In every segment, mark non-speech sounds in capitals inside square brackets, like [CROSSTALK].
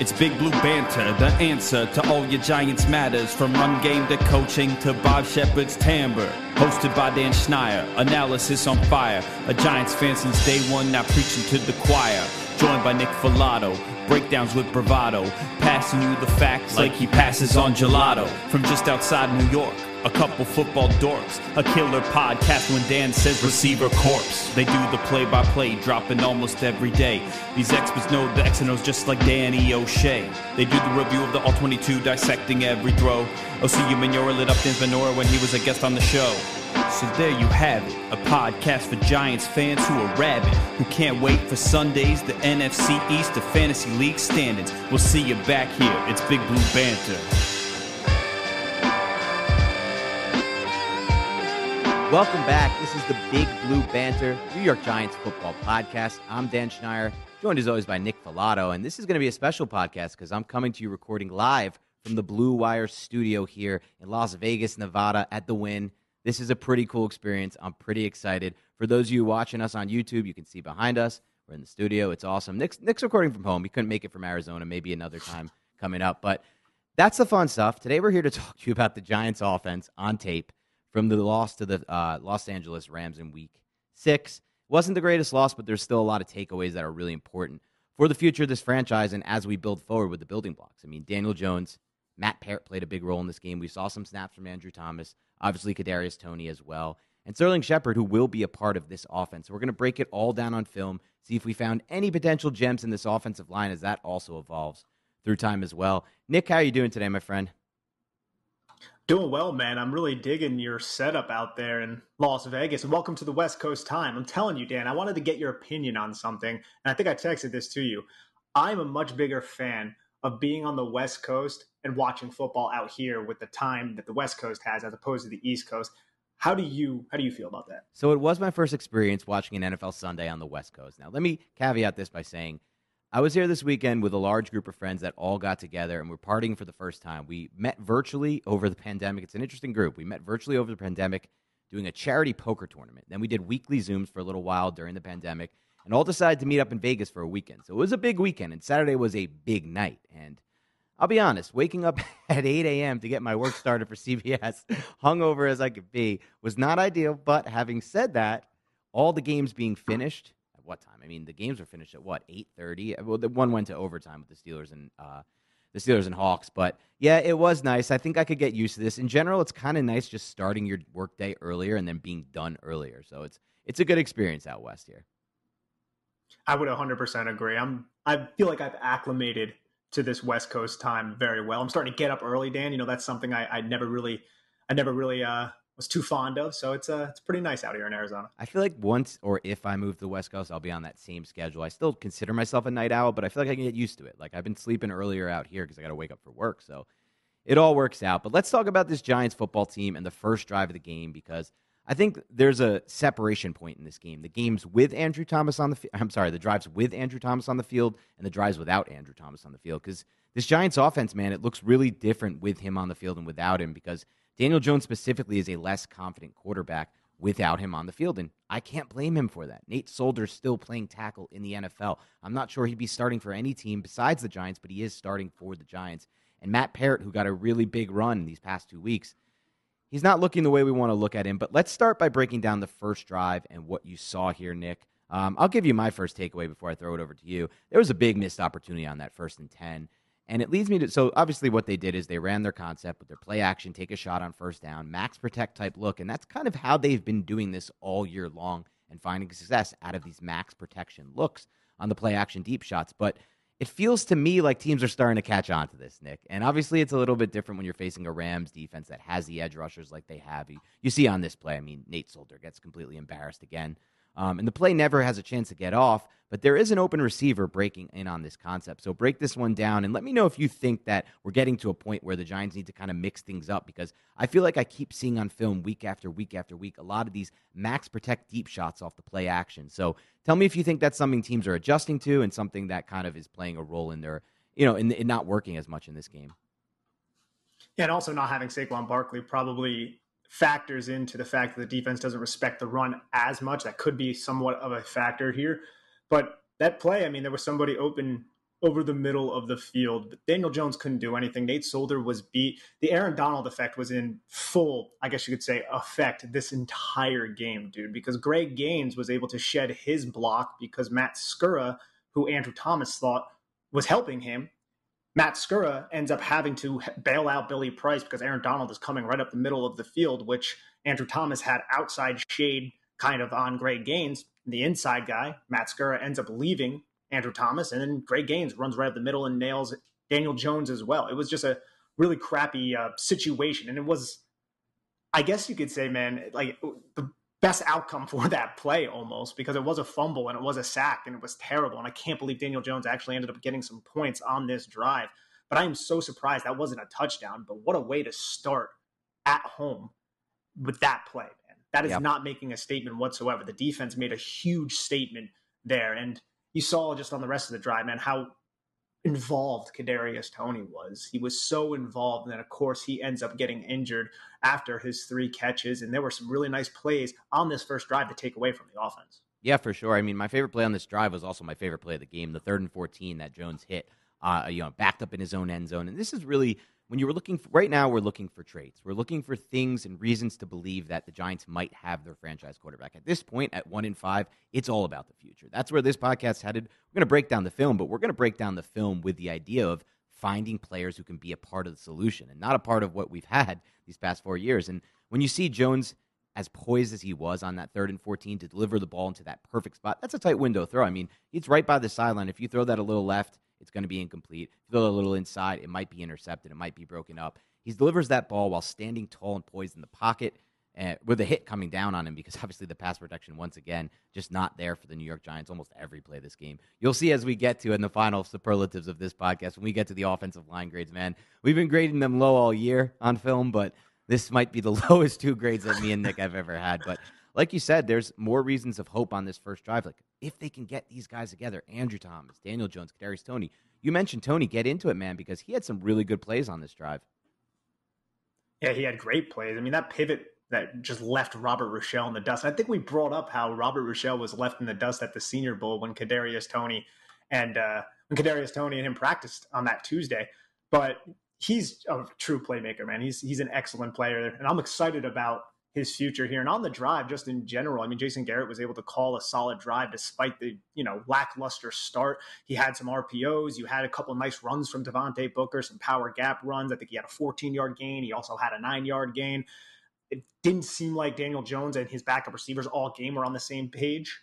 It's Big Blue Banter, the answer to all your Giants matters. From run game to coaching to Bob Shepard's timbre. Hosted by Dan Schneier, analysis on fire. A Giants fan since day one, now preaching to the choir. Joined by Nick Falato, breakdowns with bravado. Passing you the facts like he passes on gelato. From just outside New York a couple football dorks, a killer podcast when Dan says receiver corpse. They do the play by play, dropping almost every day. These experts know the X and O's just like Danny O'Shea. They do the review of the All 22, dissecting every throw. Oh, OCU Manora lit up Dan's Manora when he was a guest on the show. So there you have it, a podcast for Giants fans who are rabid, who can't wait for Sundays, the NFC East, the Fantasy League standings. We'll see you back here. It's Big Blue Banter. Welcome back. This is the Big Blue Banter, New York Giants football podcast. I'm Dan Schneier, joined as always by Nick Falato, and this is going to be a special podcast because I'm coming to you recording live from the Blue Wire studio here in Las Vegas, Nevada at the Wynn. This is a pretty cool experience. I'm pretty excited. For those of you watching us on YouTube, you can see behind us. We're in the studio. It's awesome. Nick's, Nick's recording from home. He couldn't make it from Arizona. Maybe another time coming up. But that's the fun stuff. Today we're here to talk to you about the Giants offense on tape from the loss to the uh, Los Angeles Rams in week six. Wasn't the greatest loss, but there's still a lot of takeaways that are really important for the future of this franchise and as we build forward with the building blocks. I mean, Daniel Jones, Matt Peart played a big role in this game. We saw some snaps from Andrew Thomas, obviously Kadarius Toney as well, and Sterling Shepard, who will be a part of this offense. We're going to break it all down on film, see if we found any potential gems in this offensive line as that also evolves through time as well. Nick, how are you doing today, my friend? Doing well, man. I'm really digging your setup out there in Las Vegas. And welcome to the West Coast time. I'm telling you, Dan, I wanted to get your opinion on something. And I think I texted this to you. I'm a much bigger fan of being on the West Coast and watching football out here with the time that the West Coast has as opposed to the East Coast. How do you how do you feel about that? So it was my first experience watching an NFL Sunday on the West Coast. Now, let me caveat this by saying I was here this weekend with a large group of friends that all got together and we're partying for the first time. We met virtually over the pandemic. It's an interesting group. We met virtually over the pandemic doing a charity poker tournament. Then we did weekly Zooms for a little while during the pandemic and all decided to meet up in Vegas for a weekend. So it was a big weekend and Saturday was a big night. And I'll be honest, waking up [LAUGHS] at 8 a.m. to get my work started for CBS, hungover as I could be, was not ideal. But having said that, all the games being finished, what time? I mean, the games were finished at what eight thirty. Well, the one went to overtime with the Steelers and uh, the Steelers and Hawks. But yeah, it was nice. I think I could get used to this. In general, it's kind of nice just starting your workday earlier and then being done earlier. So it's it's a good experience out west here. I would 100% agree. I'm I feel like I've acclimated to this West Coast time very well. I'm starting to get up early, Dan. You know, that's something I, I never really I never really uh, was too fond of. So it's uh, it's pretty nice out here in Arizona. I feel like once or if I move to the West Coast, I'll be on that same schedule. I still consider myself a night owl, but I feel like I can get used to it. Like I've been sleeping earlier out here because I got to wake up for work. So it all works out. But let's talk about this Giants football team and the first drive of the game because I think there's a separation point in this game. The games with Andrew Thomas on the field, I'm sorry, the drives with Andrew Thomas on the field and the drives without Andrew Thomas on the field because this Giants offense, man, it looks really different with him on the field and without him because Daniel Jones specifically is a less confident quarterback without him on the field. And I can't blame him for that. Nate Solder's still playing tackle in the NFL. I'm not sure he'd be starting for any team besides the Giants, but he is starting for the Giants. And Matt Peart, who got a really big run these past two weeks, he's not looking the way we want to look at him. But let's start by breaking down the first drive and what you saw here, Nick. Um, I'll give you my first takeaway before I throw it over to you. There was a big missed opportunity on that first and 10. And it leads me to so obviously what they did is they ran their concept with their play action, take a shot on first down, max protect type look. And that's kind of how they've been doing this all year long and finding success out of these max protection looks on the play action deep shots. But it feels to me like teams are starting to catch on to this, Nick. And obviously, it's a little bit different when you're facing a Rams defense that has the edge rushers like they have. You, see on this play, I mean, Nate Solder gets completely embarrassed again. Um, and the play never has a chance to get off, but there is an open receiver breaking in on this concept. So break this one down and let me know if you think that we're getting to a point where the Giants need to kind of mix things up because I feel like I keep seeing on film week after week after week a lot of these max protect deep shots off the play action. So tell me if you think that's something teams are adjusting to and something that kind of is playing a role in their, you know, in, in not working as much in this game. Yeah, and also not having Saquon Barkley probably factors into the fact that the defense doesn't respect the run as much. That could be somewhat of a factor here. But that play, I mean, there was somebody open over the middle of the field. But Daniel Jones couldn't do anything. Nate Solder was beat. The Aaron Donald effect was in full, I guess you could say, effect this entire game, dude, because Greg Gaines was able to shed his block because Matt Skura, who Andrew Thomas thought was helping him, Matt Skura ends up having to bail out Billy Price because Aaron Donald is coming right up the middle of the field, which Andrew Thomas had outside shade kind of on Greg Gaines. The inside guy, Matt Skura, ends up leaving Andrew Thomas, and then Greg Gaines runs right up the middle and nails Daniel Jones as well. It was just a really crappy uh, situation, and it was, I guess you could say, man, like the best outcome for that play almost because it was a fumble and it was a sack and it was terrible. And I can't believe Daniel Jones actually ended up getting some points on this drive. But I am so surprised that wasn't a touchdown. But what a way to start at home with that play, man. That is yep. not making a statement whatsoever. The defense made a huge statement there. And you saw just on the rest of the drive, man, how involved Kadarius Toney was. He was so involved, and then of course he ends up getting injured after his three catches. And there were some really nice plays on this first drive to take away from the offense. Yeah, for sure. I mean, my favorite play on this drive was also my favorite play of the game, the third and fourteen that Jones hit. Uh, you know, backed up in his own end zone, and this is really when you were looking for, right now we're looking for traits. We're looking for things and reasons to believe that the giants might have their franchise quarterback. At this point at one in five it's all about the future. That's where this podcast headed. We're going to break down the film but we're going to break down the film with the idea of finding players who can be a part of the solution and not a part of what we've had these past four years. And when you see jones as poised as he was on that third and 14 to deliver the ball into that perfect spot that's a tight window throw. I mean it's right by the sideline. If you throw that a little left it's going to be incomplete. If you throw a little inside, it might be intercepted. It might be broken up. He delivers that ball while standing tall and poised in the pocket uh, with a hit coming down on him because [LAUGHS] obviously the pass protection, once again, just not there for the New York Giants almost every play this game. You'll see as we get to in the final superlatives of this podcast, when we get to the offensive line grades, man, we've been grading them low all year on film, but this might be the [LAUGHS] lowest two grades that me and Nick have ever had. But like you said, there's more reasons of hope on this first drive. Like if they can get these guys together, Andrew Thomas, Daniel Jones, Kadarius Toney. You mentioned Toney. Get into it, man, because he had some really good plays on this drive. Yeah, he had great plays. I mean, that pivot that just left Robert Rochell in the dust. I think we brought up how Robert Rochell was left in the dust at the Senior Bowl when Kadarius Toney and uh, when Kadarius Toney and him practiced on that Tuesday. But he's a true playmaker, man. He's he's an excellent player, and I'm excited about his future here. And on the drive, just in general, I mean, Jason Garrett was able to call a solid drive despite the, you know, lackluster start. He had some RPOs. You had a couple nice runs from Devontae Booker, some power gap runs. I think he had a 14 yard gain. He also had a nine yard gain. It didn't seem like Daniel Jones and his backup receivers all game were on the same page.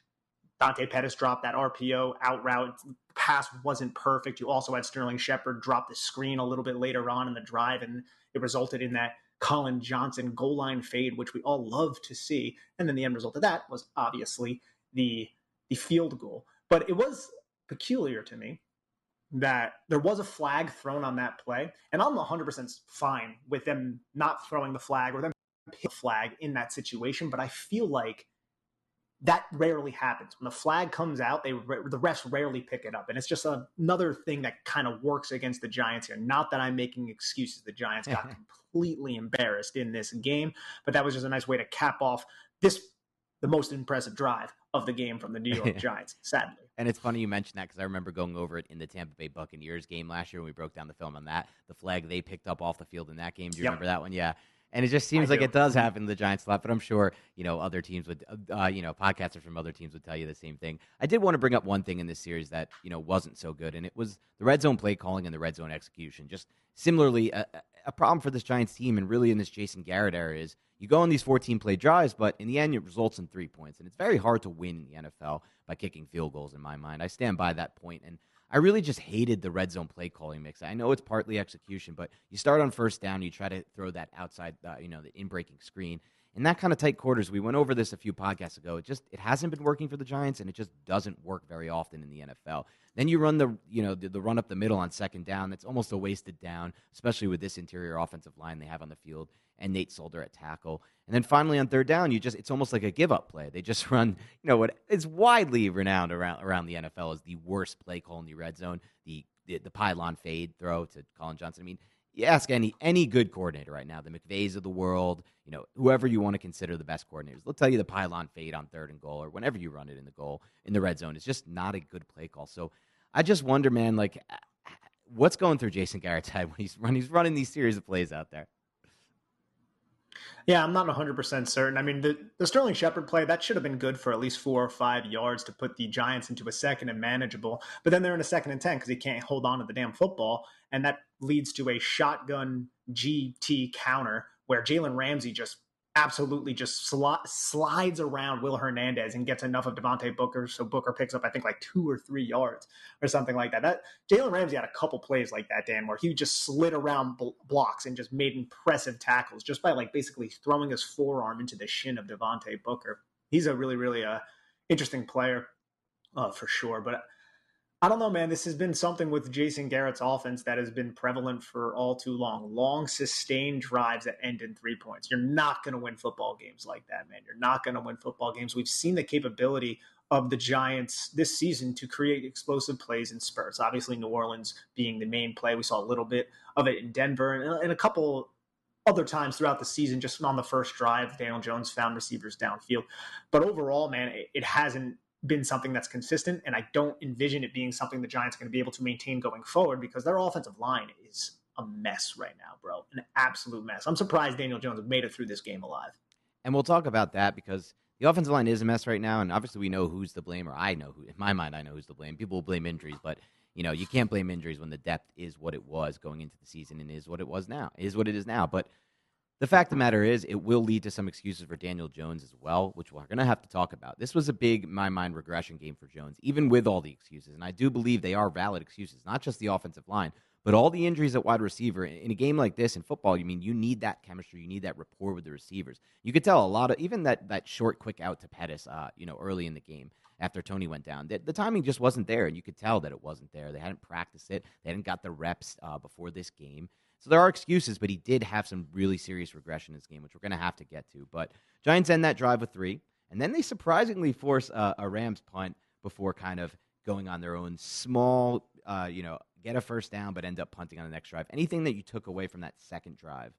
Dante Pettis dropped that RPO out route. pass wasn't perfect. You also had Sterling Shepard drop the screen a little bit later on in the drive, and it resulted in that Collin Johnson goal line fade, which we all love to see. And then the end result of that was obviously the the field goal. But it was peculiar to me that there was a flag thrown on that play, and I'm 100% fine with them not throwing the flag or them the flag in that situation. But I feel like that rarely happens. When the flag comes out, they the refs rarely pick it up, and it's just another thing that kind of works against the Giants here. Not that I'm making excuses. The Giants got [LAUGHS] completely embarrassed in this game, but that was just a nice way to cap off this the most impressive drive of the game from the New York [LAUGHS] Giants. Sadly, and it's funny you mentioned that because I remember going over it in the Tampa Bay Buccaneers game last year when we broke down the film on that. The flag they picked up off the field in that game. Do you yep. remember that one? Yeah. And it just seems I like do. it does happen to the Giants a lot, but I'm sure you know other teams would, uh, you know, podcasters from other teams would tell you the same thing. I did want to bring up one thing in this series that you know wasn't so good, and it was the red zone play calling and the red zone execution. Just similarly, a, a problem for this Giants team, and really in this Jason Garrett era, is you go on these 14 play drives, but in the end, it results in three points, and it's very hard to win in the NFL by kicking field goals. In my mind, I stand by that point, and I really just hated the red zone play calling mix. I know it's partly execution, but you start on first down, you try to throw that outside, uh, you know, the in breaking screen. In that kind of tight quarters, we went over this a few podcasts ago. It just it hasn't been working for the Giants, and it just doesn't work very often in the NFL. Then you run the you know the, the run up the middle on second down. That's almost a wasted down, especially with this interior offensive line they have on the field and Nate Solder at tackle. And then finally on third down, you just it's almost like a give up play. They just [LAUGHS] run, you know, what is widely renowned around around the NFL as the worst play call in the red zone, the the, the pylon fade throw to Collin Johnson. I mean, you ask any any good coordinator right now, the McVays of the world, you know, whoever you want to consider the best coordinators, they'll tell you the pylon fade on third and goal or whenever you run it in the goal in the red zone is just not a good play call. So I just wonder, man, like uh, what's going through Jason Garrett's [LAUGHS] head when he's he's running these series of plays out there. Yeah, I'm not 100% certain. I mean, the, the Sterling Shepard play, that should have been good for at least four or five yards to put the Giants into a second and manageable. But then they're in a second and 10 because he can't hold on to the damn football. And that leads to a shotgun GT counter where Jalen Ramsey just absolutely just sli- slides around Will Hernandez and gets enough of Devontae Booker. So Booker picks up, I think, like two or three yards or something like that. That Jalen Ramsey had a couple plays like that, Dan, where he just slid around bl- blocks and just made impressive tackles just by like basically throwing his forearm into the shin of Devontae Booker. He's a really, really uh, interesting player uh, for sure. But I don't know, man. This has been something with Jason Garrett's offense that has been prevalent for all too long. Long, sustained drives that end in three points. You're not going to win football games like that, man. You're not going to win football games. We've seen the capability of the Giants this season to create explosive plays in spurts. Obviously, New Orleans being the main play. We saw a little bit of it in Denver and, uh, and a couple other times throughout the season, just on the first drive, Daniel Jones found receivers downfield. But overall, man, it hasn't been something that's consistent, and I don't envision it being something the Giants are going to be able to maintain going forward because their offensive line is a mess right now, bro. An absolute mess. I'm surprised Daniel Jones made it through this game alive. And we'll talk about that because the offensive line is a mess right now, and obviously we know who's to blame, or I know who. In my mind, I know who's to blame. People will blame injuries, but you know you can't blame injuries when the depth is what it was going into the season and is what it was now. Is what it is now, but the fact of the matter is, it will lead to some excuses for Daniel Jones as well, which we're going to have to talk about. This was a big, my mind, regression game for Jones, even with all the excuses. And I do believe they are valid excuses, not just the offensive line, but all the injuries at wide receiver. In a game like this in football, you mean you need that chemistry, you need that rapport with the receivers. You could tell a lot of, even that, that short, quick out to Pettis, uh, you know, early in the game after Toney went down. The, the, timing just wasn't there, and you could tell that it wasn't there. They hadn't practiced it, they hadn't got the reps uh, before this game. So there are excuses, but he did have some really serious regression in this game, which we're going to have to get to. But Giants end that drive with three, and then they surprisingly force a, a Rams punt before kind of going on their own small, uh, you know, get a first down, but end up punting on the next drive. Anything that you took away from that second drive?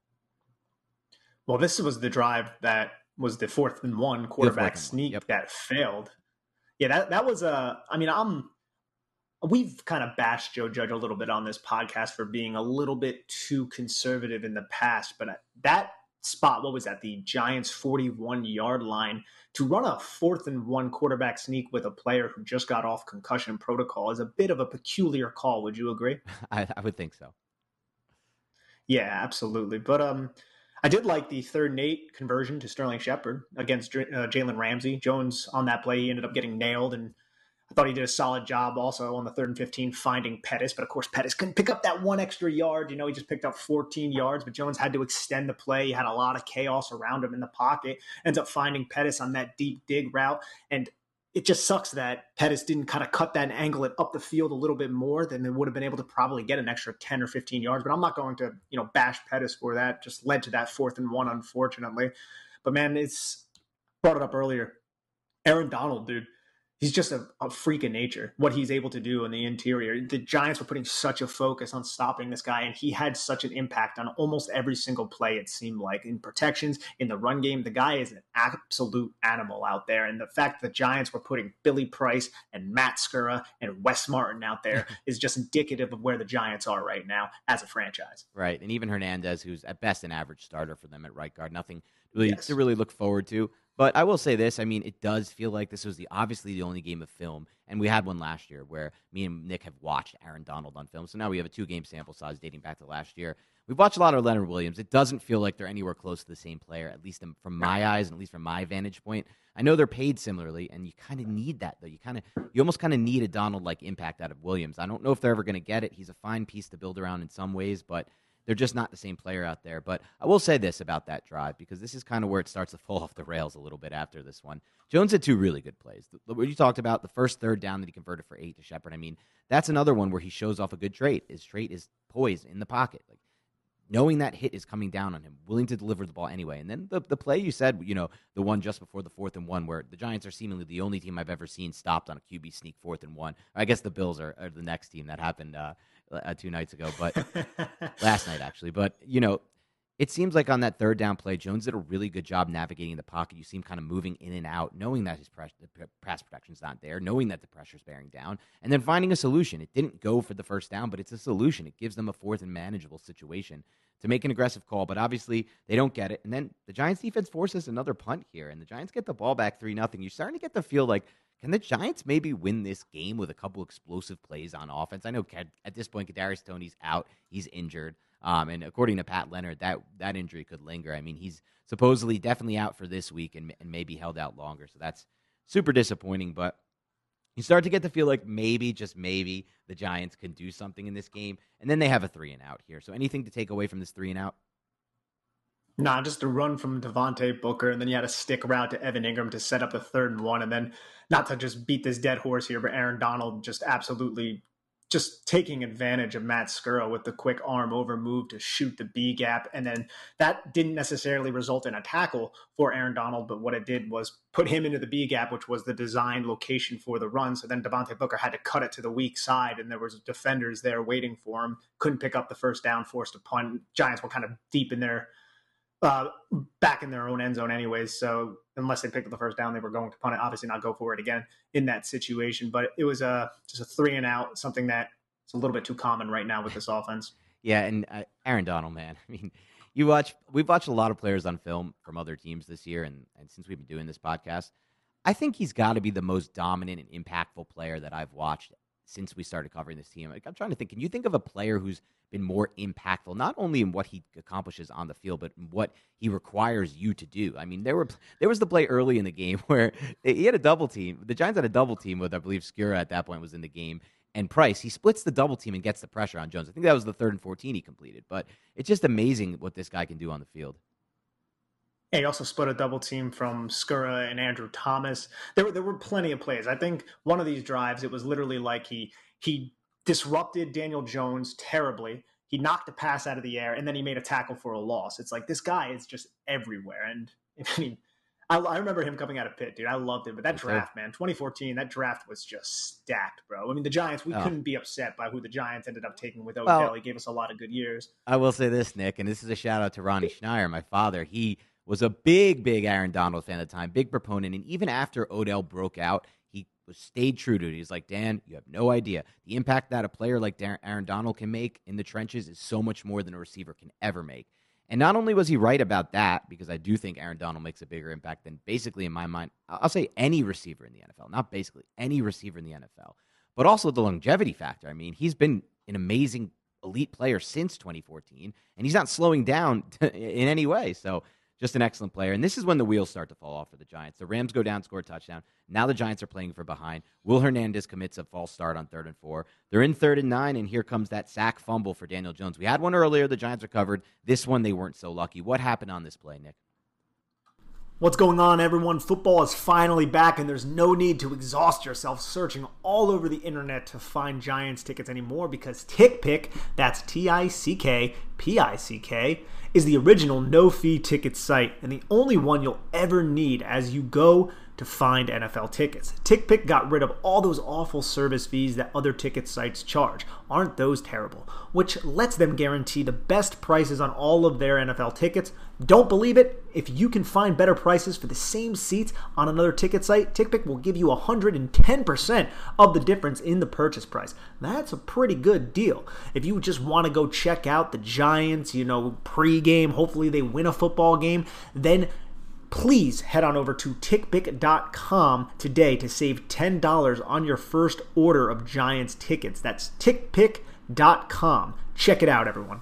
Well, this was the drive that was the fourth and one quarterback sneak yep. that failed. Yeah, that that was a. I mean, I'm we've kind of bashed Joe Judge a little bit on this podcast for being a little bit too conservative in the past, but that spot, what was that? The Giants 41 yard line to run a fourth and one quarterback sneak with a player who just got off concussion protocol is a bit of a peculiar call. Would you agree? [LAUGHS] I, I would think so. Yeah, absolutely. But um, I did like the third and eight conversion to Sterling Shepard against uh, Jalen Ramsey. Jones on that play, he ended up getting nailed and Thought he did a solid job also on the third and 15 finding Pettis, but of course Pettis couldn't pick up that one extra yard. You know, he just picked up 14 yards, but Jones had to extend the play. He had a lot of chaos around him in the pocket, ends up finding Pettis on that deep dig route. And it just sucks that Pettis didn't kind of cut that and angle it up the field a little bit more. Then they would have been able to probably get an extra 10 or 15 yards. But I'm not going to, you know, bash Pettis for that. Just led to that fourth and one, unfortunately. But man, it's brought it up earlier. Aaron Donald, dude, he's just a, a, freak of nature what he's able to do in the interior. The giants were putting such a focus on stopping this guy and he had such an impact on almost every single play it seemed like in protections in the run game. The guy is an absolute animal out there and the fact the giants were putting billy price and matt skura and wes martin out there [LAUGHS] is just indicative of where the giants are right now as a franchise. Right and even hernandez who's at best an average starter for them at right guard nothing really yes. to really look forward to but I will say this: I mean, it does feel like this was the obviously the only game of film, and we had one last year where me and Nick have watched Aaron Donald on film. So now we have a two-game sample size dating back to last year. We've watched a lot of Leonard Williams. It doesn't feel like they're anywhere close to the same player, at least from my eyes, and at least from my vantage point. I know they're paid similarly, and you kind of need that though. You kind of, you almost kind of need a Donald like impact out of Williams. I don't know if they're ever going to get it. He's a fine piece to build around in some ways, but they're just not the same player out there. But I will say this about that drive because this is kind of where it starts to fall [LAUGHS] off the rails a little bit after this one. Jones had two really good plays. What you talked about, the first third down that he converted for eight to Shepard. I mean, that's another one where he shows off a good trait. His trait is poise in the pocket. Like knowing that hit is coming down on him, willing to deliver the ball anyway. And then the, the play you said, you know, the one just before the fourth and one, where the Giants are seemingly the only team I've ever seen stopped on a QB sneak fourth and one. I guess the Bills are, are the next team that happened uh, uh, two nights ago, but [LAUGHS] last night actually. But you know, it seems like on that third down play, Jones did a really good job navigating the pocket. You see him kind of moving in and out, knowing that his press, pass protection's not there, knowing that the pressure's bearing down, and then finding a solution. It didn't go for the first down, but it's a solution. It gives them a fourth and manageable situation to make an aggressive call. But obviously, they don't get it. And then the Giants defense forces another punt here, and the Giants get the ball back 3 nothing. You're starting to get the feel like can the Giants maybe win this game with a couple explosive plays on offense? I know at this point, Kadarius Toney's out; he's injured, um, and according to Pat Leonard, that that injury could linger. I mean, he's supposedly definitely out for this week and, and maybe held out longer. So that's super disappointing. But you start to get to feel like maybe, just maybe, the Giants can do something in this game, and then they have a three and out here. So anything to take away from this three and out? Nah, just a run from Devontae Booker, and then you had a stick route to Evan Engram to set up the third and one, and then not to just beat this dead horse here, but Aaron Donald just absolutely just taking advantage of Matt Skura with the quick arm over move to shoot the B gap. And then that didn't necessarily result in a tackle for Aaron Donald, but what it did was put him into the B gap, which was the designed location for the run. So then Devontae Booker had to cut it to the weak side, and there was defenders there waiting for him. Couldn't pick up the first down, forced a punt. Giants were kind of deep in their uh, back in their own end zone anyways. So unless they picked up the first down, they were going to punt it. Obviously, not go for it again in that situation. But it was a just a three and out, something that it's a little bit too common right now with this offense. [LAUGHS] Yeah, and uh, Aaron Donald, man. [LAUGHS] I mean, you watch. We've watched a lot of players on film from other teams this year, and and since we've been doing this podcast, I think he's got to be the most dominant and impactful player that I've watched since we started covering this team. Like, I'm trying to think. Can you think of a player who's been more impactful, not only in what he accomplishes on the field, but what he requires you to do? I mean, there were there was the play early in the game [LAUGHS] where he had a double team. The Giants had a double team with, I believe, Skura at that point was in the game. And Price, he splits the double team and gets the pressure on Jones. I think that was the third and 14 he completed. But it's just amazing what this guy can do on the field. Yeah, he also split a double team from Skura and Andrew Thomas. There were there were plenty of plays. I think one of these drives, it was literally like he he disrupted Daniel Jones terribly. He knocked a pass out of the air, and then he made a tackle for a loss. It's like this guy is just everywhere. And [LAUGHS] I mean, I, I remember him coming out of Pitt, dude. I loved him. But that draft, man, 2014, that draft was just stacked, bro. I mean, the Giants, we oh. couldn't be upset by who the Giants ended up taking with Odell. Well, he gave us a lot of good years. I will say this, Nick, and this is a shout out to Ronnie Schneier, my father. He was a big, big Aaron Donald fan at the time, big proponent. And even after Odell broke out, stayed true to it. He's like, Dan, you have no idea. The impact that a player like Aaron Donald can make in the trenches is so much more than a receiver can ever make. And not only was he right about that, because I do think Aaron Donald makes a bigger impact than basically, in my mind, I'll say any receiver in the NFL, not basically any receiver in the NFL, but also the longevity factor. I mean, he's been an amazing elite player since 2014, and he's not slowing down [LAUGHS] in any way. So just an excellent player. And this is when the wheels start to fall off for the Giants. The Rams go down, score a touchdown. Now the Giants are playing for behind. Will Hernandez commits a false start on third and four. They're in third and nine, and here comes that sack fumble for Daniel Jones. We had one earlier. The Giants recovered. This one, they weren't so lucky. What happened on this play, Nick? What's going on, everyone? Football is finally back, and there's no need to exhaust yourself searching all over the internet to find Giants tickets anymore because TickPick, that's T I C K P I C K, is the original no fee ticket site and the only one you'll ever need as you go to find NFL tickets. TickPick got rid of all those awful service fees that other ticket sites charge. Aren't those terrible? Which lets them guarantee the best prices on all of their NFL tickets. Don't believe it? If you can find better prices for the same seats on another ticket site, TickPick will give you 110% of the difference in the purchase price. That's a pretty good deal. If you just want to go check out the Giants, you know, pre-game, hopefully they win a football game, then please head on over to tickpick.com today to save $10 on your first order of Giants tickets. That's tickpick.com. Check it out, everyone.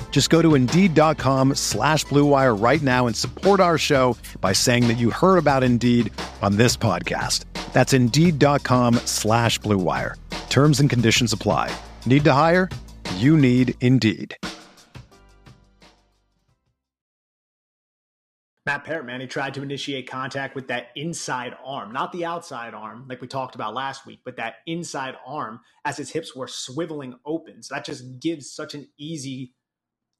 Just go to Indeed.com slash BlueWire right now and support our show by saying that you heard about Indeed on this podcast. That's Indeed.com slash BlueWire. Terms and conditions apply. Need to hire? You need Indeed. Matt Peart, man, he tried to initiate contact with that inside arm, not the outside arm like we talked about last week, but that inside arm as his hips were swiveling open. So that just gives such an easy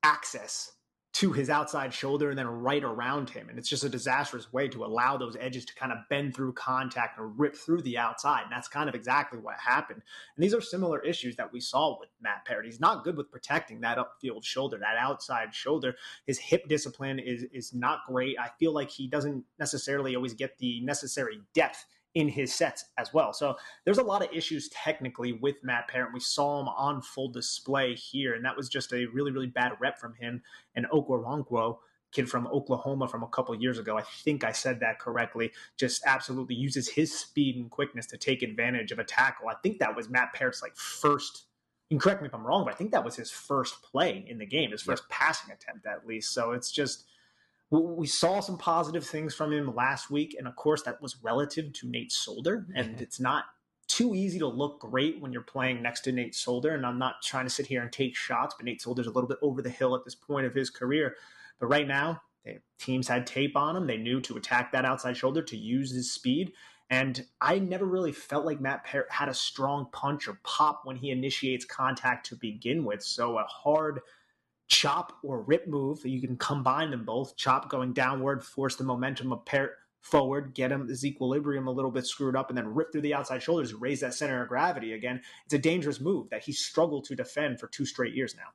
access to his outside shoulder and then right around him. And it's just a disastrous way to allow those edges to kind of bend through contact or rip through the outside. And that's kind of exactly what happened. And these are similar issues that we saw with Matt Peart. He's not good with protecting that upfield shoulder, that outside shoulder. His hip discipline is is not great. I feel like he doesn't necessarily always get the necessary depth in his sets as well. So there's a lot of issues technically with Matt Peart. We saw him on full display here, and that was just a really, really bad rep from him and Okoronkwo kid from Oklahoma from a couple years ago. I think I said that correctly. Just absolutely uses his speed and quickness to take advantage of a tackle. I think that was Matt Peart's like first. And correct me if I'm wrong, but I think that was his first play in the game, his first passing attempt at least. So it's just we saw some positive things from him last week, and of course, that was relative to Nate Solder, and mm-hmm. it's not too easy to look great when you're playing next to Nate Solder. And I'm not trying to sit here and take shots, but Nate Solder's a little bit over the hill at this point of his career. But right now, teams had tape on him. They knew to attack that outside shoulder to use his speed. And I never really felt like Matt had a strong punch or pop when he initiates contact to begin with. So a hard chop or rip move. You can combine them both. Chop going downward, force the momentum of Peart forward, get him his equilibrium a little bit screwed up, and then rip through the outside shoulders, raise that center of gravity again. It's a dangerous move that he struggled to defend for two straight years now.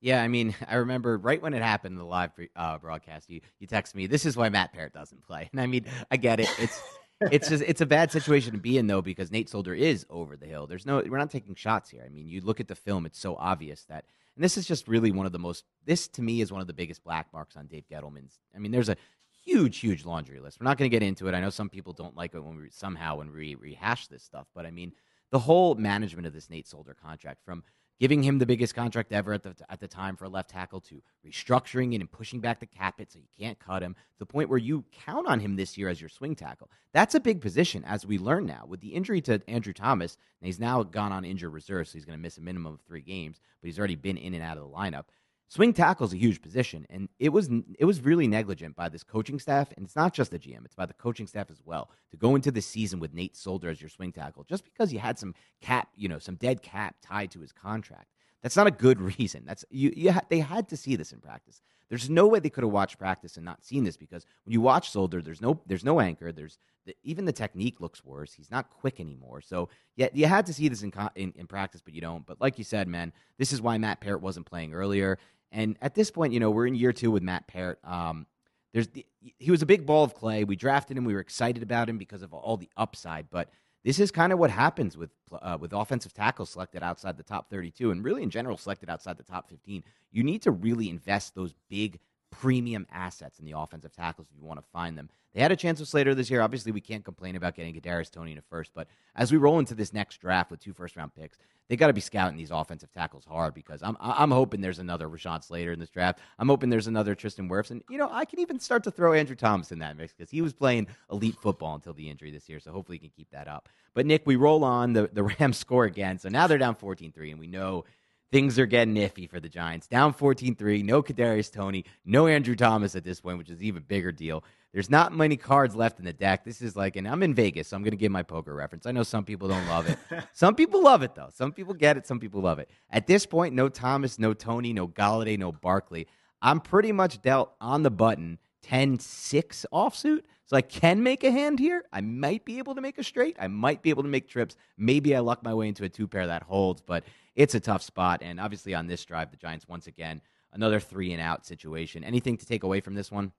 Yeah, I mean, [LAUGHS] I remember right when it happened, in the live uh, broadcast, you you text me, "This is why Matt Peart doesn't play." And I mean, I get it. It's [LAUGHS] it's just it's a bad situation to be in though because Nate Solder is over the hill. There's no we're not taking shots here. I mean, you look at the film; it's so obvious that and this is just really one of the most, this to me is one of the biggest black marks on Dave Gettleman's. I mean, there's a huge, huge laundry list. We're not going to get into it. I know some people don't like it when we somehow when we rehash this stuff, but I mean, the whole management of this Nate Solder contract from giving him the biggest contract ever at the, at the time for a left tackle to restructuring it and pushing back the cap it so you can't cut him to the point where you count on him this year as your swing tackle. That's a big position, as we learn now. With the injury to Andrew Thomas, and he's now gone on injured reserve, so he's going to miss a minimum of three games, but he's already been in and out of the lineup. Swing tackle is a huge position, and it was it was really negligent by this coaching staff, and it's not just the GM; it's by the coaching staff as well to go into the season with Nate Solder as your swing tackle, just because you had some cap, you know, some dead cap tied to his contract. That's not a good [LAUGHS] reason. That's you. you ha- they had to see this in practice. There's no way they could have watched practice and not seen this because when you watch Solder, there's no there's no anchor. There's the, even the technique looks worse. He's not quick anymore. So yeah, you had to see this in, in in practice, but you don't. But like you said, man, this is why Matt Peart wasn't playing earlier. And at this point, you know, we're in year two with Matt Peart. Um, there's the, he was a big ball of clay. We drafted him. We were excited about him because of all the upside, but this is kind of what happens with uh, with offensive tackles selected outside the top 32 and really in general selected outside the top 15 you need to really invest those big premium assets in the offensive tackles if you want to find them. They had a chance with Slater this year. Obviously, we can't complain about getting Kadarius Toney in a first, but as we roll into this next draft with two first round picks, they got to be scouting these offensive tackles hard because I'm I'm hoping there's another Rashawn Slater in this draft. I'm hoping there's another Tristan Wirfs, and you know I can even start to throw Andrew Thomas in that mix because he was playing elite football until the injury this year. So hopefully he can keep that up. But Nick, we roll on the the [LAUGHS] Rams score again, so now they're down 14-3, and we know things are getting iffy for the Giants. Down 14-3, no Kadarius Toney, no Andrew Thomas at this point, which is an even bigger deal. There's not many cards left in the deck. This is like, and I'm in Vegas, so I'm going to give my poker reference. I know some people don't love it. [LAUGHS] some people love it though. Some people get it. Some people love it. At this point, no Thomas, no Toney, no Golladay, no Barkley. I'm pretty much dealt on the button 10-6 offsuit. So I can make a hand here. I might be able to make a straight. I might be able to make trips. Maybe I luck my way into a two pair that holds, but it's a tough spot. And obviously, on this drive, the Giants once again another three and out situation. Anything to take away from this one?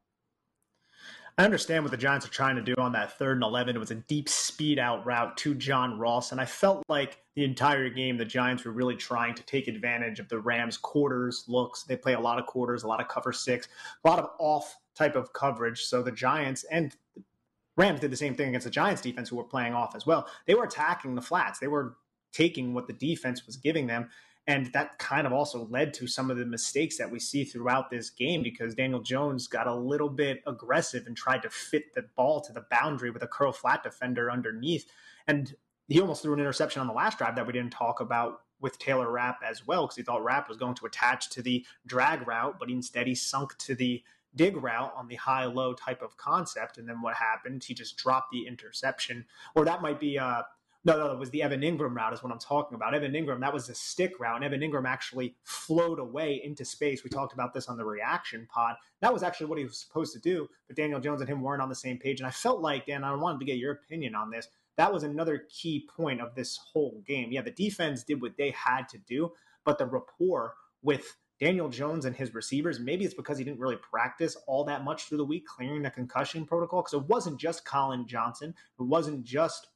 I understand what the Giants are trying to do on that third and 11. It was a deep speed out route to John Ross. And I felt like the entire game, the Giants were really trying to take advantage of the Rams' quarters looks. They play a lot of quarters, a lot of cover six, a lot of off type of coverage. So the Giants and Rams did the same thing against the Giants defense, who were playing off as well. They were attacking the flats. They were taking what the defense was giving them. And that kind of also led to some of the mistakes that we see throughout this game because Daniel Jones got a little bit aggressive and tried to fit the ball to the boundary with a curl flat defender underneath. And he almost threw an interception on the last drive that we didn't talk about with Taylor Rapp as well because he thought Rapp was going to attach to the drag route, but instead he sunk to the dig route on the high low type of concept. And then what happened? He just dropped the interception, or that might be uh, no, no, it was the Evan Engram route is what I'm talking about. Evan Engram, that was a stick route. And Evan Engram actually flowed away into space. We talked about this on the reaction pod. That was actually what he was supposed to do, but Daniel Jones and him weren't on the same page. And I felt like, Dan, I wanted to get your opinion on this. That was another key point of this whole game. Yeah, the defense did what they had to do, but the rapport with Daniel Jones and his receivers, maybe it's because he didn't really practice all that much through the week, clearing the concussion protocol. Because it wasn't just Collin Johnson, it wasn't just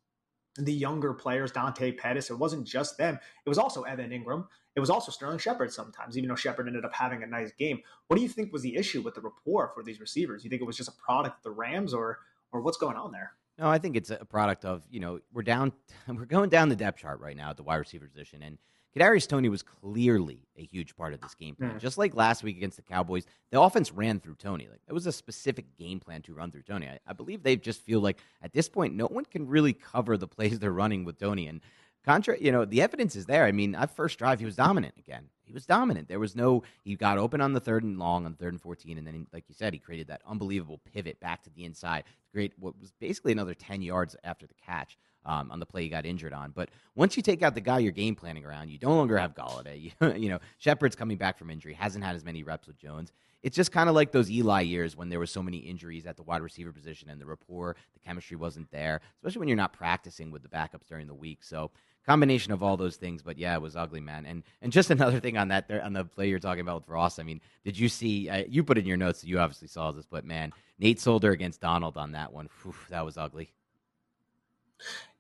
the younger players, Dante Pettis. It wasn't just them. It was also Evan Engram. It was also Sterling Shepard sometimes, even though Shepard ended up having a nice game. What do you think was the issue with the rapport for these receivers? You think it was just a product of the Rams or or what's going on there? No, I think it's a product of, you know, we're down [LAUGHS] we're going down the depth chart right now at the wide receiver position and Kadarius Toney was clearly a huge part of this game plan. Mm. Just like last week against the Cowboys, the offense ran through Toney. Like it was a specific game plan to run through Toney. I, I, believe they just feel like at this point, no one can really cover the plays they're running with Toney. And contra, you know, the evidence is there. I mean, that first drive, he was dominant again. He was dominant. There was no. He got open on the third and long on third and fourteen, and then, he, like you said, he created that unbelievable pivot back to the inside to create what was basically another ten yards after the catch um, on the play he got injured on. But once you take out the guy you're game planning around, you no longer have Golladay. [LAUGHS] You, you know, Shepard's coming back from injury, hasn't had as many reps with Jones. It's just kind of like those Eli years when there were so many injuries at the wide receiver position and the rapport, the chemistry wasn't there, especially when you're not practicing with the backups during the week. So combination of all those things. But yeah, it was ugly, man. And and just [LAUGHS] another thing on that on the play you're talking about with Ross. I mean, did you see? Uh, you put in your notes. You obviously saw this, but man, Nate Solder against Donald on that one. Whew, that was ugly.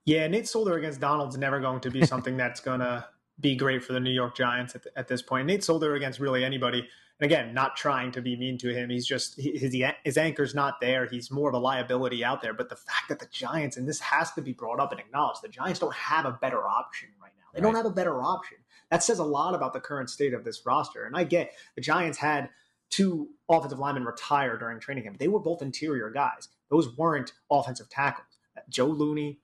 Yeah, Nate Solder against Donald's never going to be [LAUGHS] something that's going to be great for the New York Giants at, at, this point. Nate Solder against really anybody, and again, not trying to be mean to him. He's just his his anchor's not there. He's more of a liability out there. But the fact that the Giants, and this has to be brought up and acknowledged, the Giants don't have a better option right now. They right. don't have a better option. That says a lot about the current state of this roster. And I get the Giants had two offensive linemen retire during training camp. They were both interior guys. Those weren't offensive tackles. Joe Looney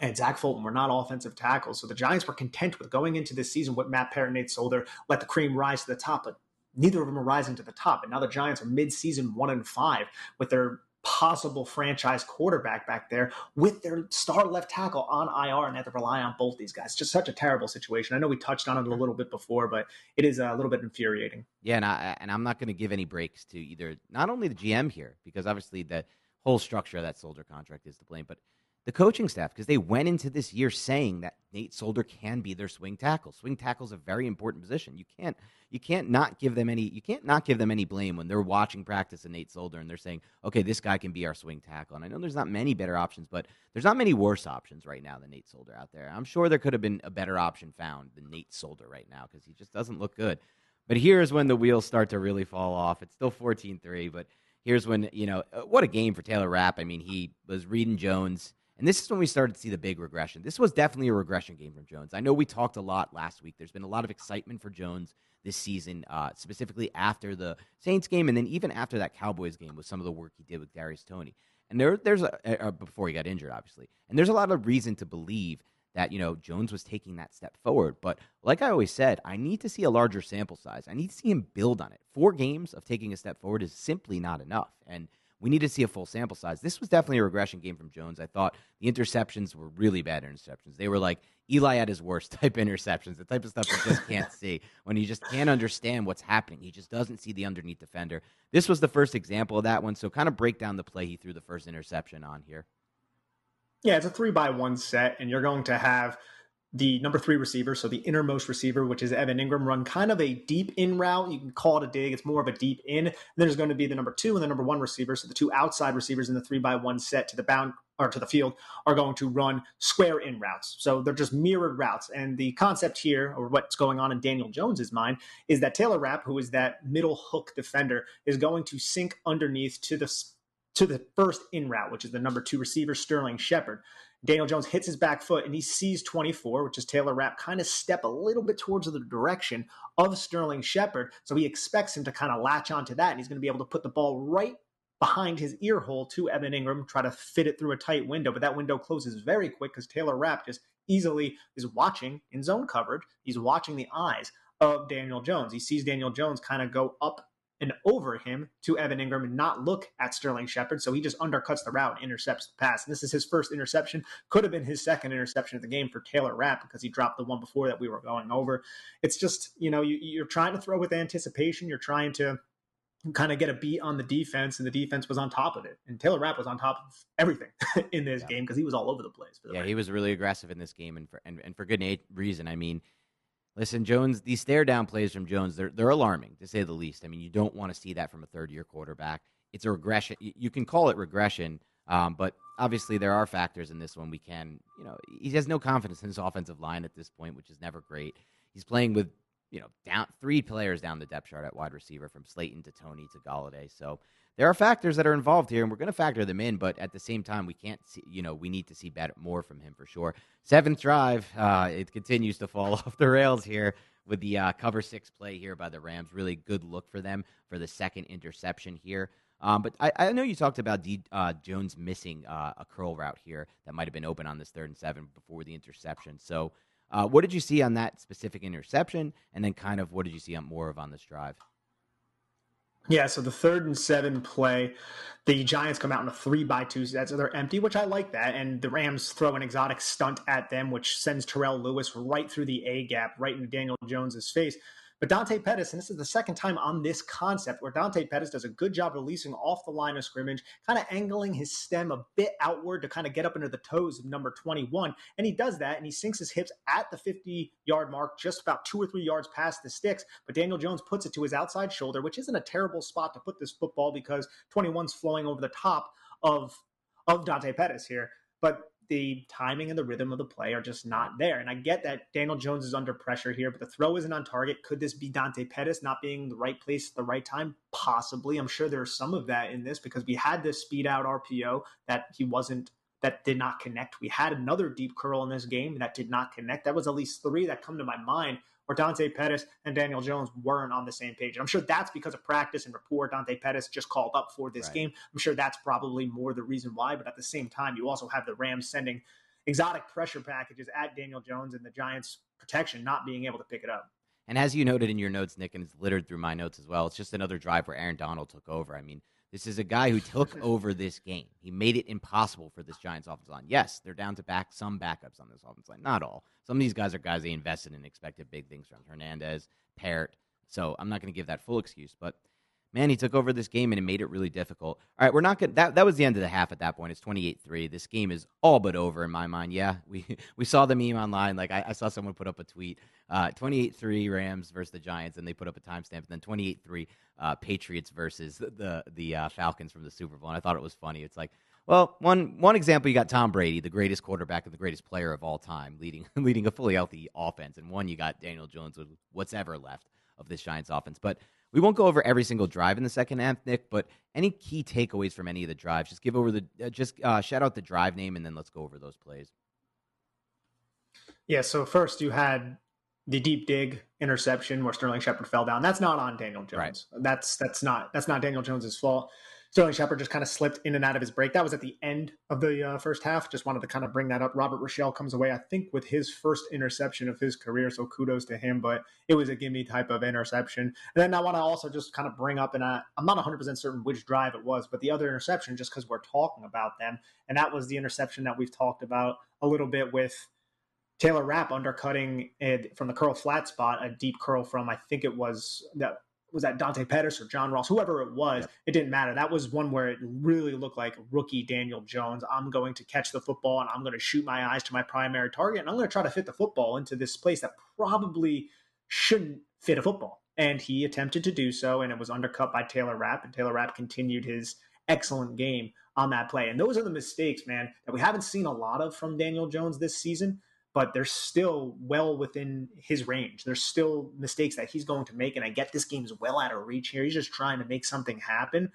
and Zach Fulton were not offensive tackles. So the Giants were content with going into this season with Matt and Nate Solder, let the cream rise to the top, but neither of them are rising to the top. And now the Giants are mid-season one and five with their possible franchise quarterback back there with their star left tackle on IR and have to rely on both these guys. Just such a terrible situation. I know we touched on it a little bit before, but it is a little bit infuriating. Yeah, and I and I'm not going to give any breaks to either not only the GM here because obviously the whole structure of that Solder contract is to blame, but the coaching staff because they went into this year saying that Nate Solder can be their swing tackle. Swing tackle is a very important position. You can't you can't not give them any you can't not give them any blame when they're watching practice of Nate Solder and they're saying, okay, this guy can be our swing tackle. And I know there's not many better options, but there's not many worse options right now than Nate Solder out there. I'm sure there could have been a better option found than Nate Solder right now because he just doesn't look good. But here's when the wheels start to really fall off. It's still 14-3, but here's when you know uh, what a game for Taylor Rapp. I mean, he was reading Jones and this is when we started to see the big regression. This was definitely a regression game from Jones. I know we talked a lot last week. There's been a lot of excitement for Jones this season, uh, specifically after the Saints game, and then even after that Cowboys game with some of the work he did with Darius Toney. And there, there's a, before he got injured, obviously. And there's a lot of reason to believe that you know Jones was taking that step forward. But like I always said, I need to see a larger sample size. I need to see him build on it. Four games of taking a step forward is simply not enough. And we need to see a full sample size. This was definitely a regression game from Jones. I thought the interceptions were really bad interceptions. They were like Eli at his worst [LAUGHS] type interceptions, the type of stuff you just can't [LAUGHS] see when you just can't understand what's happening. He just doesn't see the underneath defender. This was the first example of that one. So kind of break down the play he threw the first interception on here. Yeah, it's a three by one set, and you're going to have the number three receiver, so the innermost receiver, which is Evan Engram, run kind of a deep in route. You can call it a dig. It's more of a deep in. And there's going to be the number two and the number one receiver. So the two outside receivers in the three by one set to the bound or to the field are going to run square in routes. So they're just mirrored routes. And the concept here, or what's going on in Daniel Jones's mind, is that Taylor Rapp, who is that middle hook defender, is going to sink underneath to the to the first in route, which is the number two receiver, Sterling Shepard. Daniel Jones hits his back foot and he sees 24, which is Taylor Rapp, kind of step a little bit towards the direction of Sterling Shepard. So he expects him to kind of latch onto that and he's going to be able to put the ball right behind his ear hole to Evan Engram, try to fit it through a tight window. But that window closes very quick because Taylor Rapp just easily is watching in zone coverage. He's watching the eyes of Daniel Jones. He sees Daniel Jones kind of go up and over him to Evan Engram and not look at Sterling Shepard. So he just undercuts the route and intercepts the pass. And this is his first interception. Could have been his second interception of the game for Taylor Rapp because he dropped the one before that we were going over. It's just, you know, you, you're trying to throw with anticipation. You're trying to kind of get a beat on the defense, and the defense was on top of it. And Taylor Rapp was on top of everything [LAUGHS] in this yeah. game because he was all over the place. Yeah, he was really aggressive in this game, and for and, and for good reason. I mean, Listen, Jones, these stare down plays from Jones, they're, they're alarming to say the least. I mean, you don't want to see that from a third year quarterback. It's a regression. You can call it regression, um, but obviously there are factors in this one. We can, you know, he has no confidence in his offensive line at this point, which is never great. He's playing with, you know, down three players down the depth chart at wide receiver from Slayton to Toney to Golladay. So there are factors that are involved here, and we're going to factor them in. But at the same time, we can't see. You know, we need to see better, more from him for sure. Seventh drive, uh, it continues to fall [LAUGHS] off the rails here with the uh, cover six play here by the Rams. Really good look for them for the second interception here. Um, but I, I, know you talked about D, uh, Jones missing uh, a curl route here that might have been open on this third and seven before the interception. So, uh, what did you see on that specific interception? And then, kind of, what did you see on more of on this drive? Yeah, so the third and seven play, the Giants come out in a three by two set, so they're empty, which I like that. And the Rams throw an exotic stunt at them, which sends Terrell Lewis right through the A gap, right into Daniel Jones's face. But Dante Pettis, and this is the second time on this concept where Dante Pettis does a good job releasing off the line of scrimmage, kind of angling his stem a bit outward to kind of get up under the toes of number 21. And he does that and he sinks his hips at the 50 yard mark, just about two or three yards past the sticks. But Daniel Jones puts it to his outside shoulder, which isn't a terrible spot to put this football because 21's flowing over the top of of Dante Pettis here. But the timing and the rhythm of the play are just not there. And I get that Daniel Jones is under pressure here, but the throw isn't on target. Could this be Dante Pettis not being the right place at the right time? Possibly. I'm sure there's some of that in this because we had this speed out RPO that he wasn't that did not connect. We had another deep curl in this game that did not connect. That was at least three that come to my mind where Dante Pettis and Daniel Jones weren't on the same page. And I'm sure that's because of practice and rapport. Dante Pettis just called up for this right. game. I'm sure that's probably more the reason why. But at the same time, you also have the Rams sending exotic pressure packages at Daniel Jones and the Giants' protection not being able to pick it up. And as you noted in your notes, Nick, and it's littered through my notes as well, it's just another drive where Aaron Donald took over. I mean, This is a guy who took [LAUGHS] over this game. He made it impossible for this Giants offense line. Yes, they're down to back some backups on this offense line. Not all. Some of these guys are guys they invested in, and expected big things from Hernandez, Parrott. So I'm not going to give that full excuse, but man, he took over this game and it made it really difficult. All right, we're not gonna that that was the end of the half at that point. It's 28-3. This game is all but over in my mind. Yeah, we [LAUGHS] we saw the meme online. Like I, I saw someone put up a tweet. Uh, 28-3 Rams versus the Giants, and they put up a timestamp, and then 28-3 uh, Patriots versus the the, the uh, Falcons from the Super Bowl. And I thought it was funny. It's like well, one one example you got Tom Brady, the greatest quarterback and the greatest player of all time, leading [LAUGHS] leading a fully healthy offense, and one you got Daniel Jones with what's ever left of this Giants offense. But we won't go over every single drive in the second half, Nick. But any key takeaways from any of the drives? Just give over the uh, just uh, shout out the drive name, and then let's go over those plays. Yeah. So first, you had the deep dig interception where Sterling Shepard fell down. That's not on Daniel Jones. Right. That's that's not that's not Daniel Jones's fault. Sterling Shepard just kind of slipped in and out of his break. That was at the end of the uh, first half. Just wanted to kind of bring that up. Robert Rochell comes away, I think, with his first interception of his career. So kudos to him. But it was a gimme type of interception. And then I want to also just kind of bring up, and I, I'm not 100% certain which drive it was, but the other interception, just because we're talking about them. And that was the interception that we've talked about a little bit with. Taylor Rapp undercutting it from the curl flat spot, a deep curl from I think it was that was that Dante Pettis or John Ross, whoever it was, yeah. it didn't matter. That was one where it really looked like rookie Daniel Jones. I'm going to catch the football and I'm going to shoot my eyes to my primary target and I'm going to try to fit the football into this place that probably shouldn't fit a football. And he attempted to do so, and it was undercut by Taylor Rapp, and Taylor Rapp continued his excellent game on that play. And those are the mistakes, man, that we haven't seen a lot of from Daniel Jones this season but they're still well within his range. There's still mistakes that he's going to make. And I get this game's well out of reach here. He's just trying to make something happen.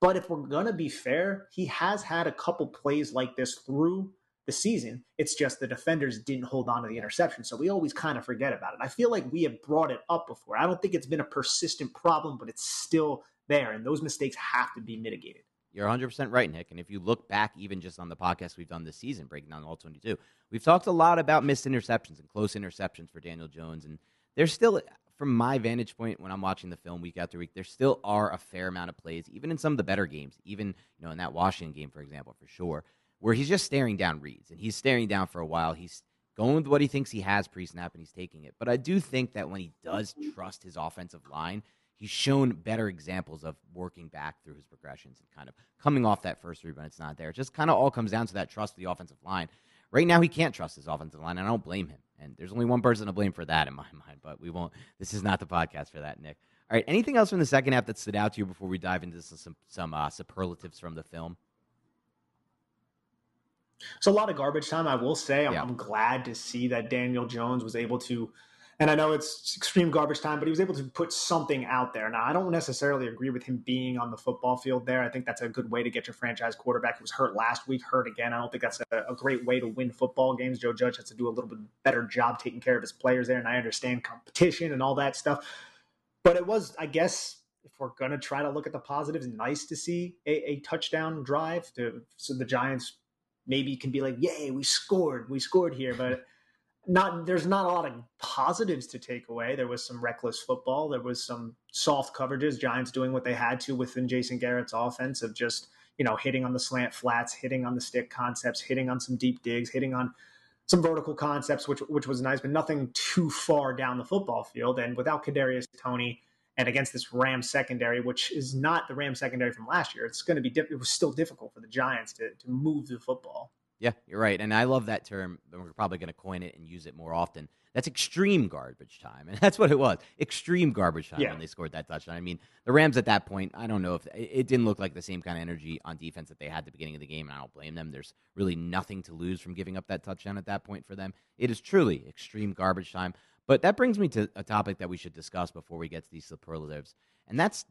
But if we're to be fair, he has had a couple plays like this through the season. It's just the defenders didn't hold on to the interception. So we always kind of forget about it. I feel like we have brought it up before. I don't think it's been a persistent problem, but it's still there. And those mistakes have to be mitigated. You're 100% right, Nick. And if you look back, even just on the podcast we've done this season, breaking down all 22, we've talked a lot about missed interceptions and close interceptions for Daniel Jones. And there's still, from my vantage point, when I'm watching the film week after week, there still are a fair amount of plays, even in some of the better games, even you know in that Washington game, for example, for sure, where he's just staring down reads and he's staring down for a while. He's going with what he thinks he has pre-snap and he's taking it. But I do think that when he does trust his offensive line he's shown better examples of working back through his progressions and kind of coming off that first three when it's not there. It just kind of all comes down to that trust of the offensive line. Right now, he can't trust his offensive line, and I don't blame him. And there's only one person to blame for that in my [LAUGHS] mind, but we won't. This is not the podcast for that, Nick. All right. Anything else from the second half that stood out to you before we dive into some some uh, superlatives from the film? So a lot of garbage time. I will say, I'm, yeah. I'm glad to see that Daniel Jones was able to and I know it's extreme garbage time, but he was able to put something out there. Now, I don't necessarily agree with him being on the football field there. I think that's a good way to get your franchise quarterback who was hurt last week, hurt again. I don't think that's a, a great way to win football games. Joe Judge has to do a little bit better job taking care of his players there, and I understand competition and all that stuff. But it was, I guess, if we're going to try to look at the positives, nice to see a, a touchdown drive to, so the Giants maybe can be like, yay, we scored, we scored here. But not there's not a lot of positives to take away. There was some reckless football. There was some soft coverages. Giants doing what they had to within Jason Garrett's offense of just you know hitting on the slant flats, hitting on the stick concepts, hitting on some deep digs, hitting on some vertical concepts, which which was nice, but nothing too far down the football field. And without Kadarius Toney and against this Ram secondary, which is not the Ram secondary from last year, it's going to be it was still difficult for the Giants to to move the football. Yeah, you're right. And I love that term. We're probably going to coin it and use it more often. That's extreme garbage time. And [LAUGHS] that's what it was extreme garbage time yeah. when they scored that touchdown. I mean, the Rams at that point, I don't know if it didn't look like the same kind of energy on defense that they had at the beginning of the game. And I don't blame them. There's really nothing to lose from giving up that touchdown at that point for them. It is truly extreme garbage time. But that brings me to a topic that we should discuss before we get to these superlatives. And that's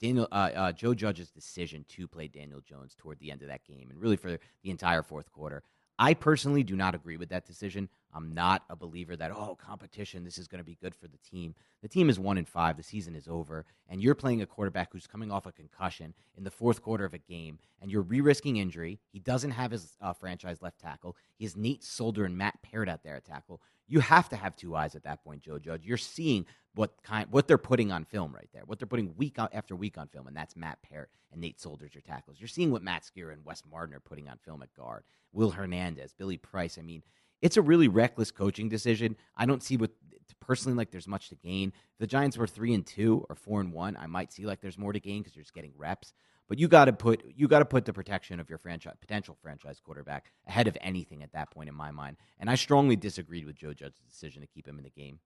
Daniel uh, uh, Joe Judge's decision to play Daniel Jones toward the end of that game, and really for the entire fourth quarter. I personally do not agree with that decision. I'm not a believer that oh competition this is going to be good for the team. The team is one in five. The season is over, and you're playing a quarterback who's coming off a concussion in the fourth quarter of a game, and you're re-risking injury. He doesn't have his uh, franchise left tackle. He has Nate Solder and Matt Peart out there at tackle. You have to have two eyes at that point, Joe Judge. You're seeing what kind what they're putting on film right there, what they're putting week after week on film, and that's Matt Peart and Nate Solder's your tackles. You're seeing what Matt Skura and Wes Martin are putting on film at guard. Will Hernandez, Billy Price. I mean, it's a really reckless coaching decision. I don't see what personally like there's much to gain. If the Giants were three and two or four and one, I might see like there's more to gain because you're just getting reps. But you got to put you got to put the protection of your franchise potential franchise quarterback ahead of anything at that point in my mind. And I strongly disagreed with Joe Judge's decision to keep him in the game.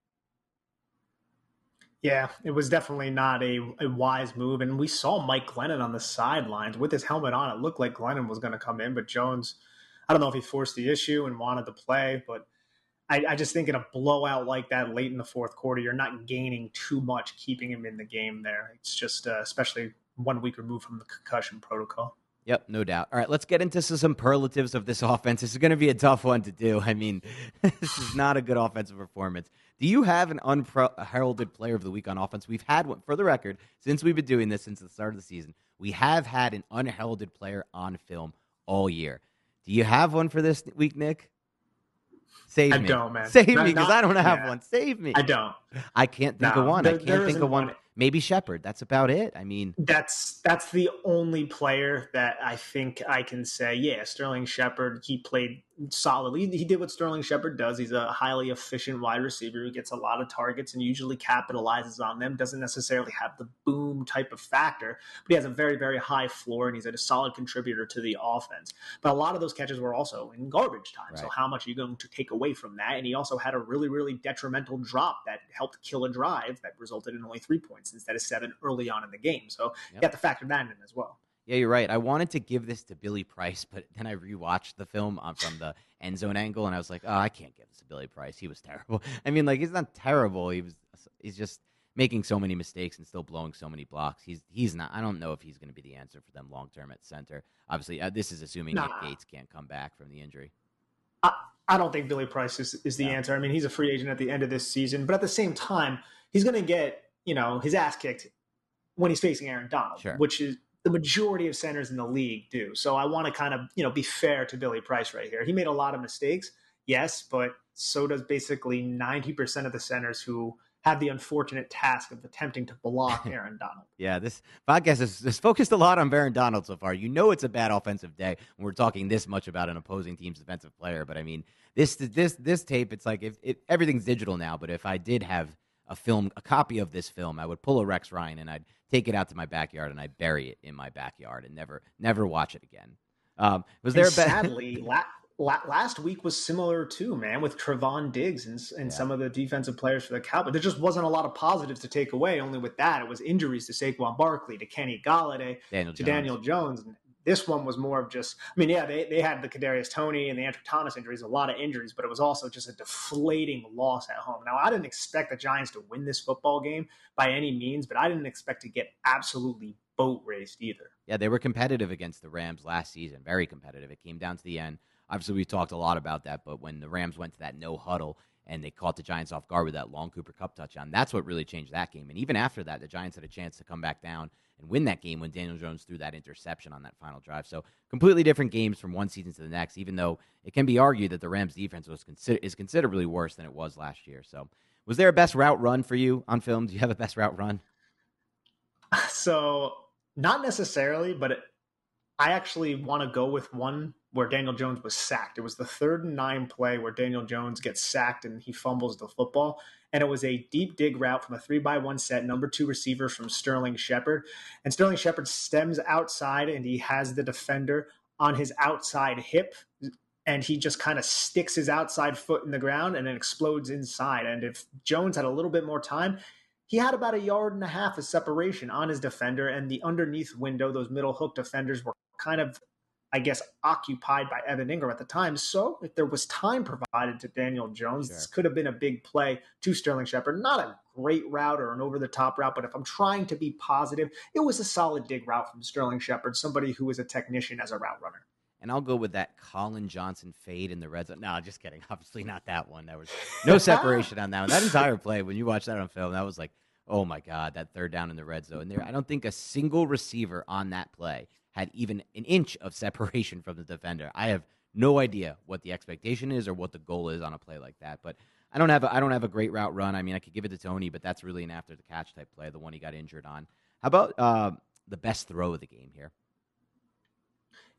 Yeah, it was definitely not a, a wise move. And we saw Mike Glennon on the sidelines with his helmet on. It looked like Glennon was going to come in, but Jones I don't know if he forced the issue and wanted to play, but I, I, just think in a blowout like that late in the fourth quarter, you're not gaining too much keeping him in the game there. It's just, uh, especially one week removed from the concussion protocol. Yep, no doubt. All right, let's get into some superlatives of this [LAUGHS] offense. This is going to be a tough one to do. I mean, [LAUGHS] this is not a good offensive performance. Do you have an unheralded player of the week on offense? We've had one, for the record, since we've been doing this since the start of the season, we have had an unheralded player on film all year. Do you have one for this week, Nick? Save I me. don't, man. Save not, me because I don't have yeah. one. Save me. I don't. I can't think no, of one. There, I can't think of one. one maybe Shepard. That's about it. I mean, that's that's the only player that I think I can say, yeah, Sterling Shepard. He played solidly. He did what Sterling Shepard does. He's a highly efficient wide receiver who gets a lot of targets and usually capitalizes on them. Doesn't necessarily have the boom type of factor, but he has a very very high floor and he's a solid contributor to the offense. But a lot of those catches were also in garbage time. Right. So how much are you going to take away from that? And he also had a really really detrimental drop that helped kill a drive that resulted in only three points instead of seven early on in the game. So yep. you have to factor that in as well. Yeah, you're right. I wanted to give this to Billy Price, but then I rewatched the film uh, from the end zone angle, and I was like, oh, I can't give this to Billy Price. He was terrible. [LAUGHS] I mean, like he's not terrible. He was. He's just making so many mistakes and still blowing so many blocks. He's he's not. I don't know if he's going to be the answer for them long term at center. Obviously, uh, this is assuming nah. Gates can't come back from the injury. I, I don't think Billy Price is, is the answer. I mean, he's a free agent at the end of this season, but at the same time, he's going to get you know, his ass kicked when he's facing Aaron Donald, sure. which is the majority of centers in the league do. So I want to kind of, you know, be fair to Billy Price right here. He made a lot of mistakes, yes, but so does basically 90% of the centers who have the unfortunate task of attempting to block [LAUGHS] Aaron Donald. yeah, this podcast is, is, focused a lot on Aaron Donald so far. You know it's a bad offensive day when we're talking this much about an opposing team's defensive player. But I mean, this this this tape, it's like if, if everything's digital now. But if I did have a film, a copy of this film, I would pull a Rex Ryan and I'd take it out to my backyard and I'd bury it in my backyard and never, never watch it again. Um, was there and a be- sadly [LAUGHS] la- la- last week was similar too, man, with Trevon Diggs and, and yeah. some of the defensive players for the Cowboys. There just wasn't a lot of positives to take away. Only with that, it was injuries to Saquon Barkley, to Kenny Golladay, Daniel to Jones. Daniel Jones. This one was more of just, I mean, yeah, they, they had the Kadarius Toney and the Andrew Thomas injuries, a lot of injuries, but it was also just a deflating loss at home. Now, I didn't expect the Giants to win this football game by any means, but I didn't expect to get absolutely boat raced either. Yeah, they were competitive against the Rams last season, very competitive. It came down to the end. Obviously, we talked a lot about that, but when the Rams went to that no huddle and they caught the Giants off guard with that long Cooper Kupp touchdown, that's what really changed that game. And even after that, the Giants had a chance to come back down and win that game when Daniel Jones threw that interception on that final drive. So completely different games from one season to the next. Even though it can be argued that the Rams' defense was consider- is considerably worse than it was last year. So was there a best route run for you on film? Do you have a best route run? [LAUGHS] So not necessarily, but it, I actually want to go with one where Daniel Jones was sacked. It was the third and nine play where Daniel Jones gets sacked and he fumbles the football. And it was a deep dig route from a three by one set, number two receiver from Sterling Shepard. And Sterling Shepard stems outside and he has the defender on his outside hip. And he just kind of sticks his outside foot in the ground and it explodes inside. And if Jones had a little bit more time, he had about a yard and a half of separation on his defender, and the underneath window, those middle hook defenders were kind of I guess, occupied by Evan Engram at the time. So if there was time provided to Daniel Jones, sure. this could have been a big play to Sterling Shepard. Not a great route or an over the top route, but if I'm trying to be positive, it was a solid dig route from Sterling Shepard, somebody who was a technician as a route runner. and I'll go with that Collin Johnson fade in the red zone. No, just kidding. [LAUGHS] Obviously not that one. There was no [LAUGHS] separation on that one. That entire play, when you watch that on film, that was like, oh my god, that third down in the red zone. And there, I don't think a single receiver on that play had even an inch of [LAUGHS] separation from the defender. I have no idea what the expectation is or what the goal is on a play like that, but. I don't have a, I don't have a great route run. I mean, I could give it to Toney, but that's really an after the catch type play, the one he got injured on. How about uh, the best throw of the game here?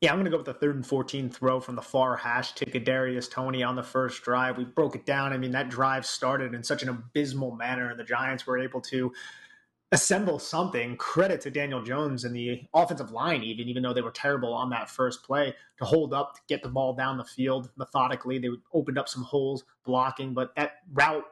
Yeah, I'm going to go with the third and 14 throw from the far hash to Kadarius Toney on the first drive. We broke it down. I mean, that drive started in such an abysmal manner, and the Giants were able to assemble something. Credit to Daniel Jones and the offensive line, even even though they were terrible on that first play, to hold up, to get the ball down the field methodically. They opened up some holes blocking, but that route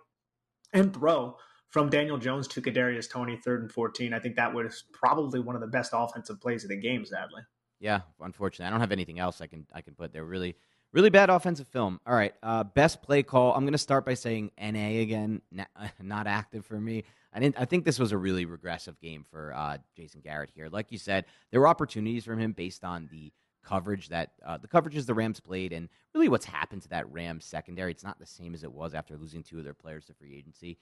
and throw from Daniel Jones to Kadarius Toney, third and 14, I think that was probably one of the best offensive plays of the game, sadly. Yeah, unfortunately, I don't have anything else I can I can put there. Really, really bad offensive film. All right, uh, best play call. I'm going to start by saying NA again, [LAUGHS] not, active for me. I didn't. I think this was a really regressive game for uh, Jason Garrett here. Like you said, there were opportunities from him based on the coverage that uh, the coverages the Rams played, and really what's happened to that Rams secondary. It's not the same as it was after losing two of their players to free agency.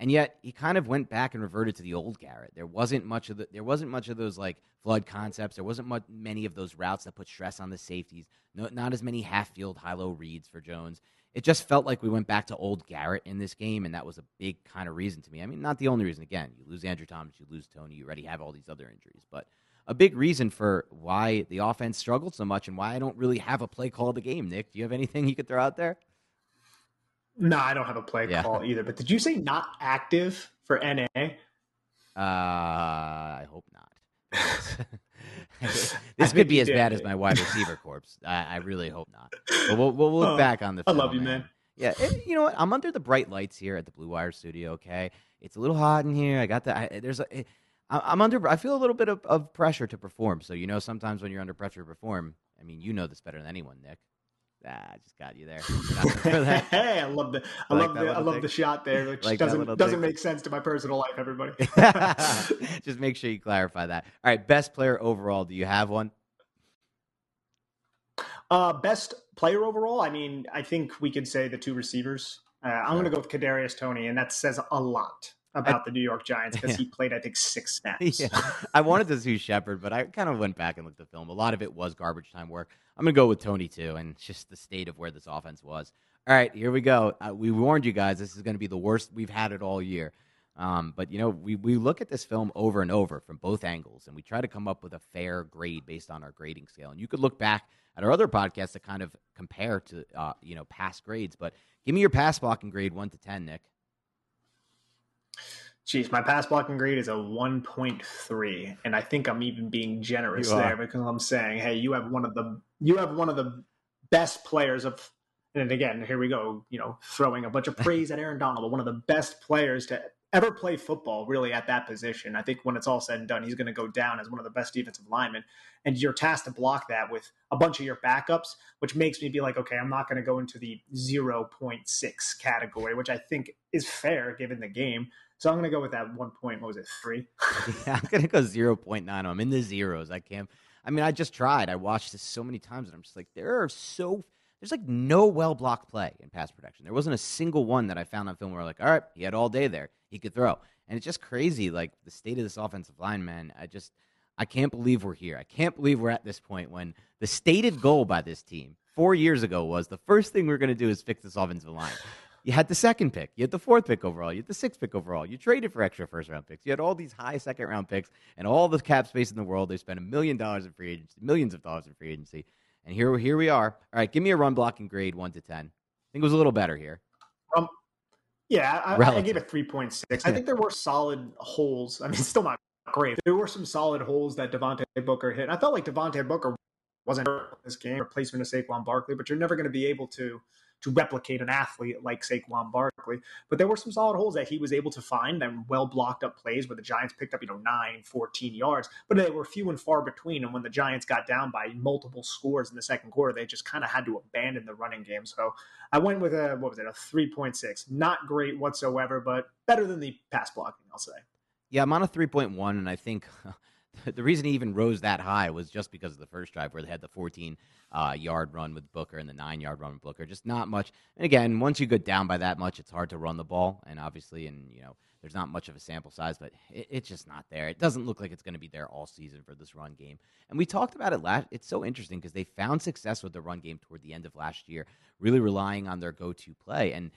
And yet he kind of went back and reverted to the old Garrett. There wasn't much of the, there wasn't much of those like flood concepts. There wasn't much, many of those routes that put stress on the safeties. No, not as many half field high low reads for Jones. It just felt like we went back to old Garrett in this game, and that was a big kind of reason to me. I mean, not the only reason. Again, you lose Andrew Thomas, you lose Toney, you already have all these other injuries, but a big reason for why the offense struggled so much and why I don't really have a play call of the game. Nick, do you have anything you could throw out there? No, I don't have a play yeah. call either. But did you say not active for NA? Uh, I hope not. [LAUGHS] this could be as did. bad as my wide receiver corpse. I, I, really hope not. But we'll, we'll look oh, back on the. I love you, man. man. Yeah, and you know what? I'm under the bright lights here at the Blue Wire Studio. Okay, it's a little hot in here. I got the. I, there's a. I'm under. I feel a little bit of, of pressure to perform. So you know, sometimes when you're under pressure to perform, I mean, you know this better than anyone, Nick. Ah, I just got you there. [LAUGHS] hey, I love the I like love the I love thing? the shot there, which like doesn't doesn't make sense to my personal life. Everybody, [LAUGHS] just make sure you clarify that. All right, best player overall. Do you have one? Uh, best player overall. I mean, I think we could say the two receivers. Uh, I'm going to go with Kadarius Toney, and that says a lot about I, the New York Giants because [LAUGHS] yeah. he played, I think, six [LAUGHS] snaps. Yeah. I wanted to see Shepard, but I kind of went back and looked at the film. A lot of it was garbage time work. I'm going to go with Toney, too, and just the state of where this offense was. All right, here we go. Uh, we warned you guys this is going to be the worst we've had it all year. Um, but, you know, we, we look at this film over and over from both angles, and we try to come up with a fair grade based on our grading scale. And you could look back at our other podcasts to kind of compare to, uh, you know, past grades. But give me your pass blocking grade 1 to 10, Nick. Jeez, my pass blocking grade is a 1.3, and I think I'm even being generous there because I'm saying, hey, you have one of the you have one of the best players of, and again, here we go, you know, throwing a bunch of praise at Aaron Donald, but one of the best players to ever play football, really at that position. I think when it's all said and done, he's going to go down as one of the best defensive linemen, and you're tasked to block that with a bunch of your backups, which makes me be like, okay, I'm not going to go into the 0.6 category, which I think is fair given the game. So I'm going to go with that one point. What was it? Three? [LAUGHS] yeah, I'm going to go 0.9. I'm in the zeros. I can't. I mean, I just tried. I watched this so many times, and I'm just like, there are so. There's like no well blocked play in pass protection. There wasn't a single one that I found on film where like, all right, he had all day there. He could throw. And it's just crazy, like the state of this offensive line, man. I just, I can't believe we're here. I can't believe we're at this point when the stated goal by this team four years ago was the first thing we're going to do is fix this offensive line. You had the second pick. You had the fourth pick overall. You had the sixth pick overall. You traded for extra first round picks. You had all these high second round picks and all the cap space in the world. They spent a million dollars in free agency, millions of dollars in free agency. And here, here we are. All right, give me a run blocking grade one to ten. I think it was a little better here. Um, yeah, I, I gave it three point six. I think there were solid holes. I mean, still not great. There were some solid holes that Devontae Booker hit. I felt like Devontae Booker wasn't this game replacement of Saquon Barkley, but you're never going to be able to to replicate an athlete like Saquon Barkley. But there were some solid holes that he was able to find and well blocked up plays where the Giants picked up, you know, 9, 14 yards, but they were few and far between. And when the Giants got down by multiple scores in the second quarter, they just kind of had to abandon the running game. So I went with a, what was it, a 3.6. Not great whatsoever, but better than the pass blocking, I'll say. Yeah, I'm on a 3.1, and I think [LAUGHS] the reason he even rose that high was just because of the first drive where they had the 14 uh, yard run with Booker and the nine yard run with Booker. Just not much. And again, once you go down by that much, it's hard to run the ball. And obviously, and you know, there's not much of a sample size, but it, it's just not there. It doesn't look like it's going to be there all season for this run game. And we talked about it last. It's so interesting because they found success with the run game toward the end of last year, really relying on their go-to play and.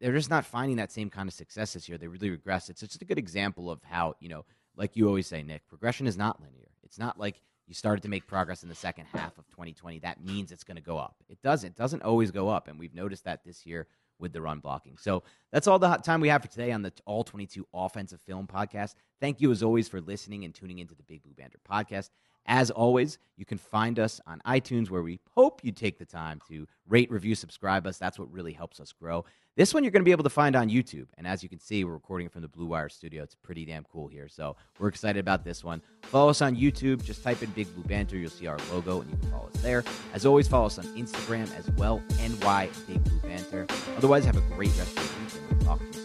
They're just not finding that same kind of success this year. They really regressed. It's just a good example of how, you know, like you always say, Nick, progression is not linear. It's not like you started to make progress in the second half of 2020. That means it's going to go up. It doesn't. It doesn't always go up, and we've noticed that this year with the run blocking. So that's all the time we have for today on the All 22 Offensive Film Podcast. Thank you, as always, for listening and tuning into the Big Blue Banter podcast. As always, you can find us on iTunes, where we hope you take the time to rate, review, subscribe us. That's what really helps us grow. This one you're going to be able to find on YouTube. And as you can see, we're recording from the Blue Wire studio. It's pretty damn cool here. So we're excited about this one. Follow us on YouTube. Just type in Big Blue Banter. You'll see our logo and you can follow us there. As always, follow us on Instagram as well, NY Big Blue Banter. Otherwise, have a great rest of your week and we'll talk to you